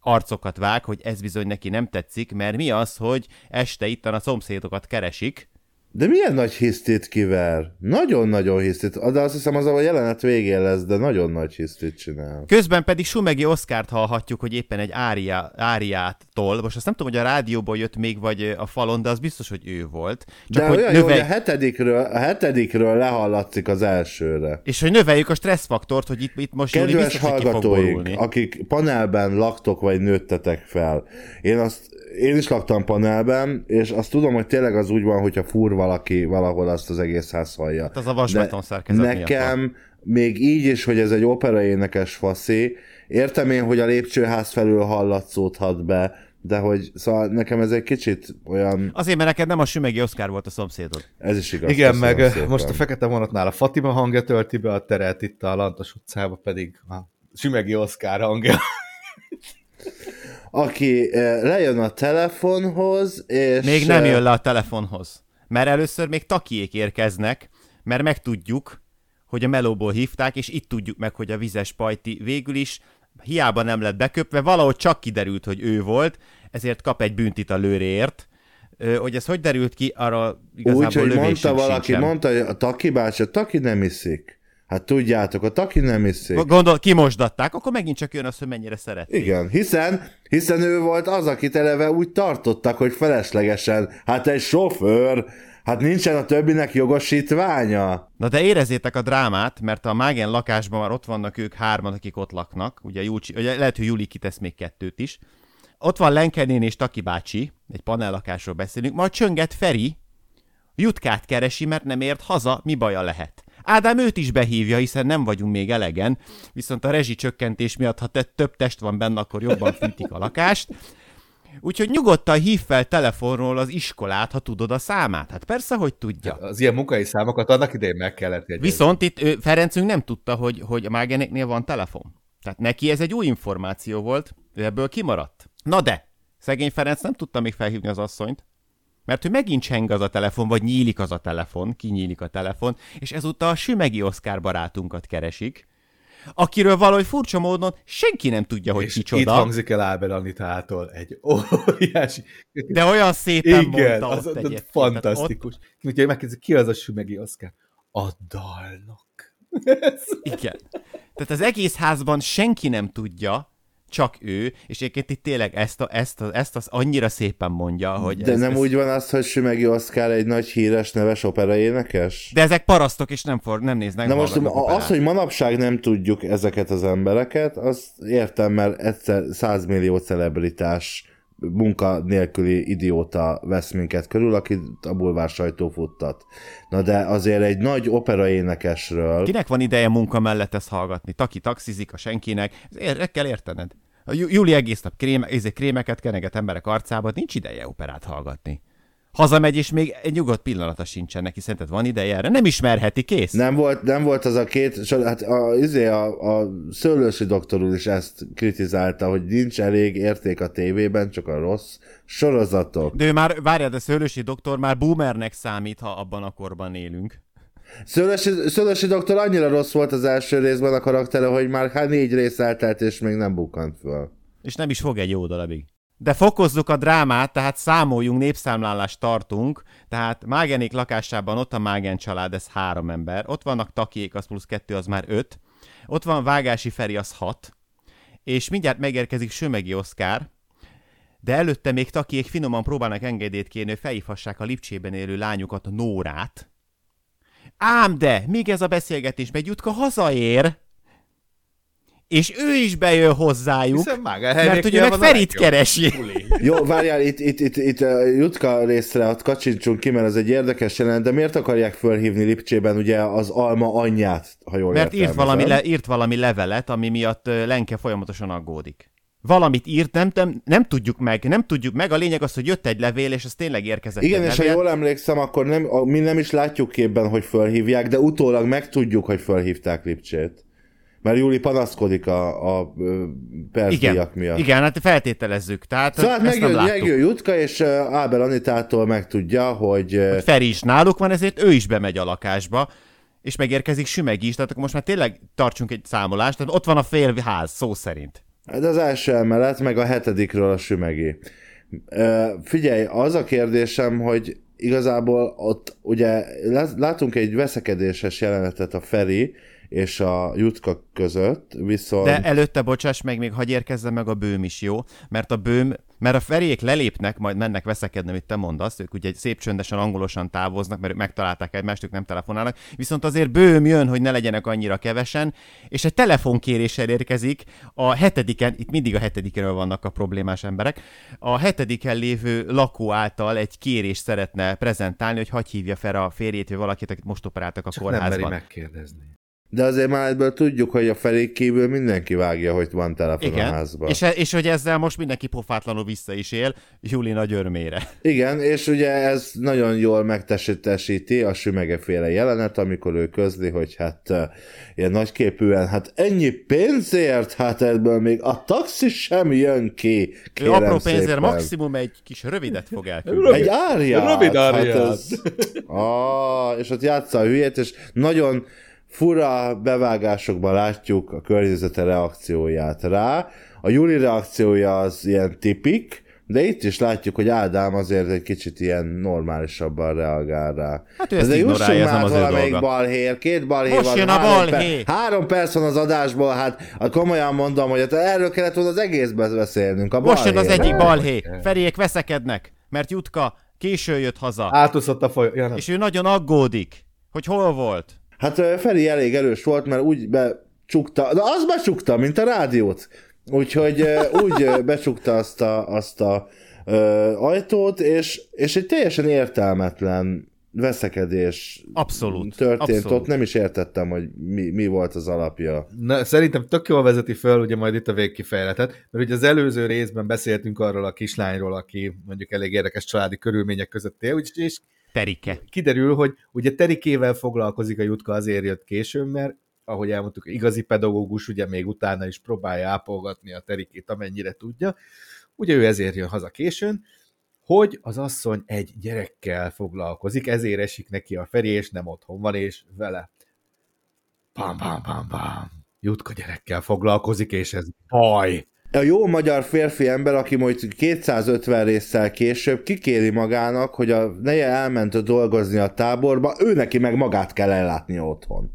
arcokat vág, hogy ez bizony neki nem tetszik, mert mi az, hogy este itten a szomszédokat keresik, De milyen nagy hisztit kiver? Nagyon-nagyon hisztit. De azt hiszem az a jelenet végén lesz, de nagyon nagy hisztit csinál. Közben pedig Sumegi Oszkárt hallhatjuk, hogy éppen egy ária, áriától, most azt nem tudom, hogy a rádióból jött még, vagy a falon, de az biztos, hogy ő volt. Csak de hogy olyan jó, hogy a hetedikről, a hetedikről lehallatszik az elsőre. És hogy növeljük a stresszfaktort, hogy itt, itt most Júli Kedves biztos, ki fog hallgatóink, akik panelben laktok, vagy nőttetek fel, én azt én is laktam panelben, és azt tudom, hogy tényleg az úgy van, hogyha fúr valaki valahol, azt az egész ház hallja. Hát az a vasbeton szerkezet miatt Nekem van. még így is, hogy ez egy operaénekes faszi, értem én, hogy a lépcsőház felül hallatszódhat be, de hogy szóval nekem ez egy kicsit olyan, Azért, mert neked nem a Sümegi Oszkár volt a szomszédod. ez is igaz. Igen, meg szépen. most a Fekete vonatnál a Fatima hangja tölti be a teret, itt a Lantos utcába pedig a Sümegi Oszkár hangja. Aki eh, lejön a telefonhoz, és... Még nem eh, jön le a telefonhoz. Mert először még takiék érkeznek, mert megtudjuk, hogy a melóból hívták, és itt tudjuk meg, hogy a vizes pajti végül is hiába nem lett beköpve, valahogy csak kiderült, hogy ő volt, ezért kap egy büntit a lőréért. Hogy ez hogy derült ki, arra igazából Úgy, hogy mondta valaki, sincsen. mondta, hogy a Taki bácsi, a Taki nem iszik. Hát tudjátok, a Taki nem iszik. Gondol, kimosdatták, akkor megint csak jön az, hogy mennyire szeret. Igen, hiszen, hiszen ő volt az, akit eleve úgy tartottak, hogy feleslegesen, hát egy sofőr, hát nincsen a többinek jogosítványa. Na de érezzétek a drámát, mert a Mágen lakásban már ott vannak ők hárman, akik ott laknak. Ugye, Júlcsi, ugye lehet, hogy Júli kitesz még kettőt is. Ott van Lenkenén és Taki bácsi, egy panellakásról beszélünk, majd csönget Feri, Jutkát keresi, mert nem ért haza, mi baja lehet. Ádám őt is behívja, hiszen nem vagyunk még elegen, viszont a rezsicsökkentés miatt, ha te több test van benne, akkor jobban fűtik a lakást. Úgyhogy nyugodtan hív fel telefonról az iskolát, ha tudod a számát. Hát persze, hogy tudja. Az ilyen munkai számokat annak idején meg kellett jegyezni. Viszont itt ő, Ferencünk nem tudta, hogy, hogy a Mágeneknél van telefon. Tehát neki ez egy új információ volt, ő ebből kimaradt. Na de, szegény Ferenc nem tudta még felhívni az asszonyt, mert hogy megint cseng az a telefon, vagy nyílik az a telefon, kinyílik a telefon, és ezúttal a Sümegi Oszkár barátunkat keresik, akiről valahogy furcsa módon senki nem tudja, hogy és kicsoda, itt hangzik el Ábel Anitától egy óriási... de olyan szépen Igen, mondta az, ott az, egyébként. fantasztikus. Úgyhogy megkérdezik, ki az a Sümegi Oszkár? A dalnak. Igen. Tehát az egész házban senki nem tudja, csak ő, és egyébként itt tényleg ezt, a, ezt, a, ezt az annyira szépen mondja, hogy De ez, nem ez, úgy van az, hogy Sümegi Oszkár egy nagy híres neves operaénekes? De ezek parasztok, és nem, for, nem néznek Na most hallgatnak az, operát. hogy manapság nem tudjuk ezeket az embereket, azt értem, mert egyszer 100 millió celebritás munka nélküli idióta vesz minket körül, aki a bulvár sajtó futtat. Na de azért egy nagy operaénekesről, Kinek van ideje munka mellett ezt hallgatni? Taki taxizik a senkinek, Ez ér, kell értened. A Jú- Júli egész nap krém, ezért krémeket keneget emberek arcába, nincs ideje operát hallgatni. Hazamegy, és még egy nyugodt pillanata sincsen neki. Szerinted van ideje erre? Nem ismerheti, kész. Nem volt, nem volt az a két, hát a, izé a, a szőlősi doktor úr is ezt kritizálta, hogy nincs elég érték a tévében, csak a rossz sorozatok. De ő már, várjál, de Szőlősi doktor már boomernek számít, ha abban a korban élünk. Szőlősi, Szőlősi doktor annyira rossz volt az első részben a karaktere, hogy már hát négy rész eltelt, és még nem bukkant föl. És nem is fog egy jó darabig. De fokozzuk a drámát, tehát számoljunk, népszámlálást tartunk, tehát Mágenék lakásában ott a Mágen család, ez három ember, ott vannak takiék, az plusz kettő, az már öt, ott van Vágási Feri, az hat, és mindjárt megérkezik Sömegi Oszkár, de előtte még takiék finoman próbálnak engedélyt kérni, hogy felhívhassák a Lipcsében élő lányukat, Nórát. Ám de, míg ez a beszélgetés megy, Jutka hazaér, és ő is bejön hozzájuk, Hiszen mert hogy ő meg Ferit keresi. Jó, várjál, itt, itt, itt, itt uh, Jutka részre ott kacsincsunk ki, mert ez egy érdekes jelenet, de miért akarják fölhívni Lipcsében ugye az alma anyját, ha jól Mert írt valami, le, írt valami levelet, ami miatt ö, Lenke folyamatosan aggódik. Valamit írt, nem, nem, nem tudjuk meg, nem tudjuk meg. A lényeg az, hogy jött egy levél, és az tényleg érkezett Igen, és ha levél. jól emlékszem, akkor nem, mi nem is látjuk képben, hogy fölhívják, de utólag megtudjuk, hogy fölhívták Lipcsét. Mert Júli panaszkodik a, a percdíjak miatt. igen, hát feltételezzük. Tehát Szóval hát ezt nem megjön, láttuk. megjön Jutka, és Ábel Anitától megtudja, hogy... Uh, Feri is náluk van, ezért ő is bemegy a lakásba, és megérkezik Sümegi is, tehát akkor most már tényleg tartsunk egy számolást, tehát ott van a fél ház, szó szerint. Ez az első emelet, meg a hetedikről a sümegi. Figyelj, az a kérdésem, hogy igazából ott ugye lá- látunk egy veszekedéses jelenetet a Feri és a Jutka között, viszont... De előtte, bocsáss meg, még hagy érkezzen meg a bőm is, jó? Mert a bőm, mert a feriék lelépnek, majd mennek veszekedni, amit te mondasz, ők ugye szép csöndesen, angolosan távoznak, mert ők megtalálták egymást, ők nem telefonálnak, viszont azért bőm jön, hogy ne legyenek annyira kevesen, és egy telefonkéréssel érkezik a hetediken, itt mindig a hetedikenről vannak a problémás emberek, a hetediken lévő lakó által egy kérés szeretne prezentálni, hogy hagy hívja fel a férjét, vagy valakit, akit most operáltak a Csak nem meri kórházban. megkérdezni. De azért már ebből tudjuk, hogy a kívül mindenki vágja, hogy van telefon a Igen, házban. és, e- és hogy ezzel most mindenki pofátlanul vissza is él, Júli nagy örömére. Igen, és ugye ez nagyon jól megtesítesíti a sümegeféle jelenet, amikor ő közli, hogy hát ilyen nagyképűen, hát ennyi pénzért, hát ebből még a taxi sem jön ki. Ő Kérem apró pénzért szépen. maximum egy kis rövidet fog elküldeni. Egy árját. Rövid árját. Hát ez... ah, és ott játsza a hülyét, és nagyon fura bevágásokban látjuk a környezete reakcióját rá. A Júli reakciója az ilyen tipik, de itt is látjuk, hogy Ádám azért egy kicsit ilyen normálisabban reagál rá. Hát ő ezt de ignorálja, ez nem már az ő valamelyik dolga. balhér, két balhé Most van. jön a három balhé. három perc van az adásból, hát komolyan mondom, hogy hát erről kellett volna az egészben beszélnünk. A Most jön az egyik balhé. Feriék veszekednek, mert Jutka késő jött haza, Átúszott a foly... Ja, és ő nagyon aggódik, hogy hol volt. Hát Feri elég erős volt, mert úgy becsukta, de az becsukta, mint a rádiót. Úgyhogy úgy becsukta azt a, azt a ö, ajtót, és, és egy teljesen értelmetlen veszekedés Abszolút, történt abszolút. ott, nem is értettem, hogy mi, mi volt az alapja. Na, szerintem tök jól vezeti föl ugye majd itt a végkifejletet, mert ugye az előző részben beszéltünk arról a kislányról, aki mondjuk elég érdekes családi körülmények között él, és Terike. kiderül, hogy ugye Terikével foglalkozik a Jutka, azért jött későn, mert ahogy elmondtuk, igazi pedagógus ugye még utána is próbálja ápolgatni a Terikét, amennyire tudja. Ugye ő ezért jön haza későn, hogy az asszony egy gyerekkel foglalkozik, ezért esik neki a Feri, és nem otthon van, és vele. Pam, pam, pam, pam. Jutka gyerekkel foglalkozik, és ez baj. A jó magyar férfi ember, aki majd 250 résszel később kikéri magának, hogy a neje elment dolgozni a táborba, ő neki meg magát kell ellátni otthon.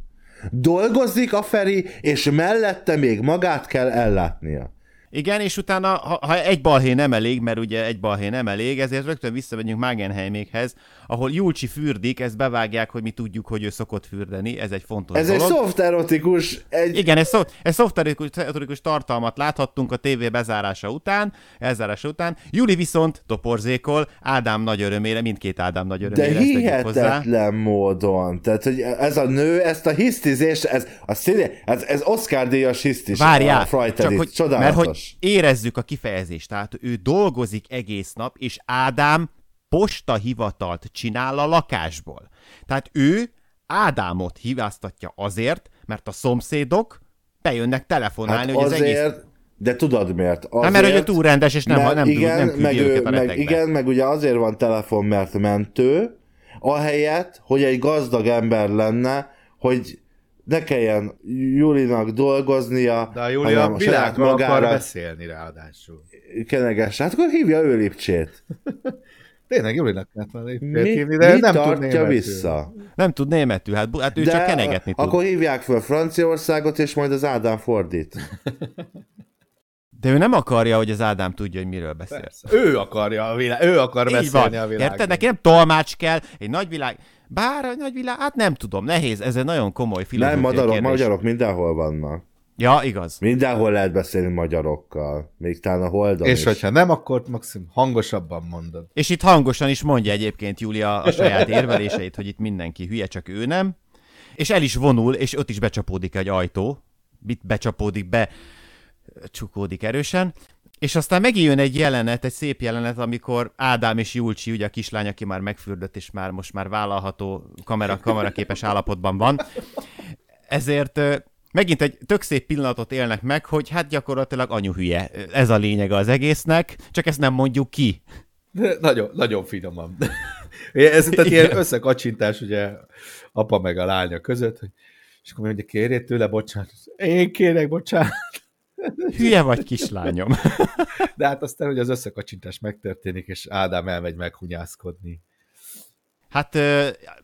Dolgozik a Feri, és mellette még magát kell ellátnia. Igen, és utána, ha, ha egy balhé nem elég, mert ugye egy balhé nem elég, ezért rögtön visszamegyünk Magenheimékhez, ahol Julcsi fürdik, ezt bevágják, hogy mi tudjuk, hogy ő szokott fürdeni, ez egy fontos Ez egy dolog. soft erotikus, egy... Igen, egy, szó, egy szofterikus tartalmat láthattunk a tévé bezárása után, elzárása után. Júli viszont toporzékol, Ádám nagy örömére, mindkét Ádám nagy De örömére, hozzá. hihetetlen módon. Tehát, hogy ez a nő, ezt a hisztizést, ez, a színe, ez, ez Oscar díjas hisztis. Várjál, a Freitedi. csak hogy, Csodálatos. mert hogy érezzük a kifejezést, tehát ő dolgozik egész nap, és Ádám postahivatalt csinál a lakásból. Tehát ő Ádámot hibáztatja azért, mert a szomszédok bejönnek telefonálni, Hát hogy az azért, egész... de tudod miért? Azért, Hát mert hogy túl rendes, és nem, mert nem, tud, igen, nem küldi meg, őket a meg, igen, meg ugye azért van telefon, mert mentő, ahelyett, hogy egy gazdag ember lenne, hogy ne kelljen Julinak dolgoznia, De a hanem a világról akar magára beszélni ráadásul. kenegesse. Hát akkor hívja ő Lipcsét. Tényleg volna lépni, Mi, hívni, de mi nem tud németül. vissza? Nem tud németül, hát, hát ő csak kenegetni tud. akkor hívják fel Franciaországot, és majd az Ádám fordít. De ő nem akarja, hogy az Ádám tudja, hogy miről beszél. Persze. Ő akarja a világ, ő akar Így beszélni van. a világról. Érted? Neki nem tolmács kell, egy nagyvilág. Bár a nagyvilág, hát nem tudom, nehéz, ez egy nagyon komoly Nem, filozófiai magyarok, kérdés. magyarok mindenhol vannak. Ja, igaz. Mindenhol lehet beszélni magyarokkal, még talán a Holdon És is. hogyha nem, akkor maximum hangosabban mondod. És itt hangosan is mondja egyébként Júlia a saját érveléseit, hogy itt mindenki hülye, csak ő nem. És el is vonul, és ott is becsapódik egy ajtó. Itt becsapódik be, csukódik erősen. És aztán megjön egy jelenet, egy szép jelenet, amikor Ádám és Julcsi, ugye a kislány, aki már megfürdött, és már most már vállalható kamera, kameraképes állapotban van. Ezért megint egy tök szép pillanatot élnek meg, hogy hát gyakorlatilag anyu hülye. Ez a lényege az egésznek, csak ezt nem mondjuk ki. Nagyon, nagyon finoman. Ez tehát Igen. ilyen összekacsintás ugye apa meg a lánya között, hogy, és akkor mondja, kérjél tőle bocsánat. Én kérek bocsánat. Hülye vagy, kislányom. De hát aztán, hogy az összekacsintás megtörténik, és Ádám elmegy meghunyászkodni. Hát,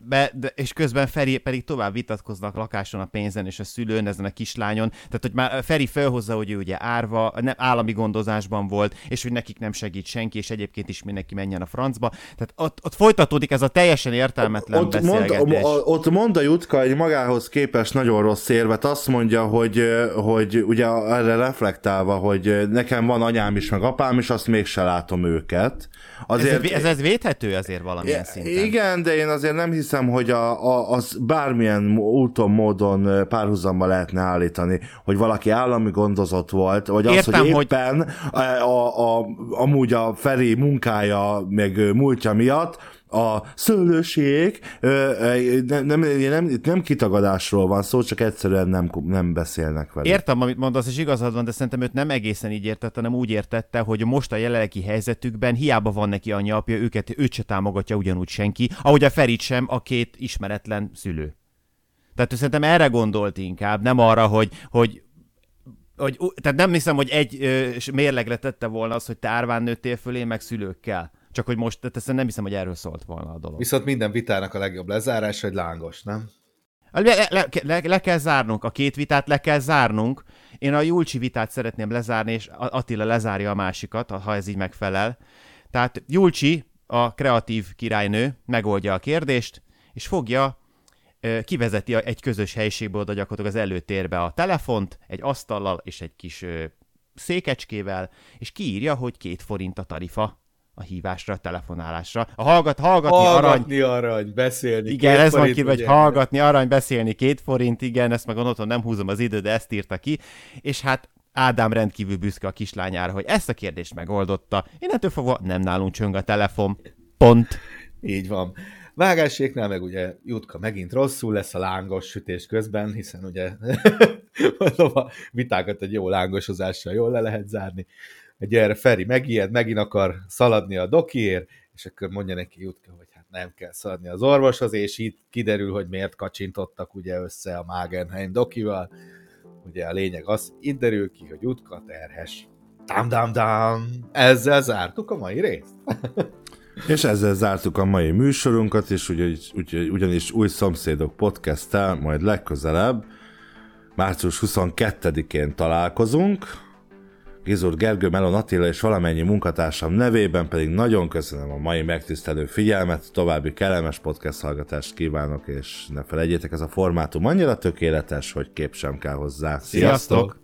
be, de, és közben Feri pedig tovább vitatkoznak lakáson a pénzen és a szülőn, ezen a kislányon. Tehát, hogy már Feri felhozza, hogy ő ugye árva, nem, állami gondozásban volt, és hogy nekik nem segít senki, és egyébként is mindenki menjen a francba. Tehát ott, ott folytatódik ez a teljesen értelmetlen Ott mond, beszélgetés. a- ott mond a Jutka egy magához képest nagyon rossz érvet, azt mondja, hogy, hogy ugye erre reflektálva, hogy nekem van anyám is, meg apám is, azt mégse látom őket. ez, ez, ez védhető azért valamilyen szinten. Igen, de én azért nem hiszem, hogy a, a, az bármilyen úton, módon párhuzamba lehetne állítani, hogy valaki állami gondozott volt, vagy az, Értem, hogy hogy- éppen a, a, a, amúgy a Feri munkája, meg múltja miatt a szőlőség, nem, nem, nem, nem kitagadásról van szó, csak egyszerűen nem, nem beszélnek vele. Értem, amit mondasz, és igazad van, de szerintem őt nem egészen így értette, hanem úgy értette, hogy most a jelenlegi helyzetükben hiába van neki anyja, apja, őket, őt se támogatja ugyanúgy senki, ahogy a Ferit sem a két ismeretlen szülő. Tehát szerintem erre gondolt inkább, nem arra, hogy, hogy hogy, tehát nem hiszem, hogy egy ö, mérlegre tette volna az, hogy te árván nőttél fölé, meg szülőkkel. Csak hogy most, tehát nem hiszem, hogy erről szólt volna a dolog. Viszont minden vitának a legjobb lezárás, hogy lángos, nem? Le, le, le, le kell zárnunk, a két vitát le kell zárnunk. Én a Julcsi vitát szeretném lezárni, és Attila lezárja a másikat, ha ez így megfelel. Tehát Julcsi, a kreatív királynő megoldja a kérdést, és fogja, kivezeti egy közös helyiségből oda gyakorlatilag az előtérbe a telefont, egy asztallal és egy kis székecskével, és kiírja, hogy két forint a tarifa a hívásra, a telefonálásra. A hallgat, hallgatni, arany, Hallgatni arany, beszélni. igen, ez van kírva, hogy hallgatni, arany, beszélni, két forint, igen, ezt meg otthon nem húzom az idő, de ezt írta ki, és hát Ádám rendkívül büszke a kislányára, hogy ezt a kérdést megoldotta. Innentől fogva nem nálunk csöng a telefon. Pont. Így van. Vágáséknál meg ugye Jutka megint rosszul lesz a lángos sütés közben, hiszen ugye mondom, a vitákat egy jó lángosozással jól le lehet zárni. Ugye erre Feri megijed, megint akar szaladni a dokiért, és akkor mondja neki Jutka, hogy hát nem kell szaladni az orvoshoz, és itt kiderül, hogy miért kacsintottak ugye össze a Magenheim dokival. Ugye a lényeg az, itt derül ki, hogy Jutka terhes. Dám, dám, dám. Ezzel zártuk a mai részt. És ezzel zártuk a mai műsorunkat, és úgy, ugyanis új szomszédok podcasttel majd legközelebb, március 22-én találkozunk. Gizur Gergő, Melon Attila és valamennyi munkatársam nevében pedig nagyon köszönöm a mai megtisztelő figyelmet, további kellemes podcast hallgatást kívánok, és ne felejtjétek, ez a formátum annyira tökéletes, hogy kép sem kell hozzá. Sziasztok!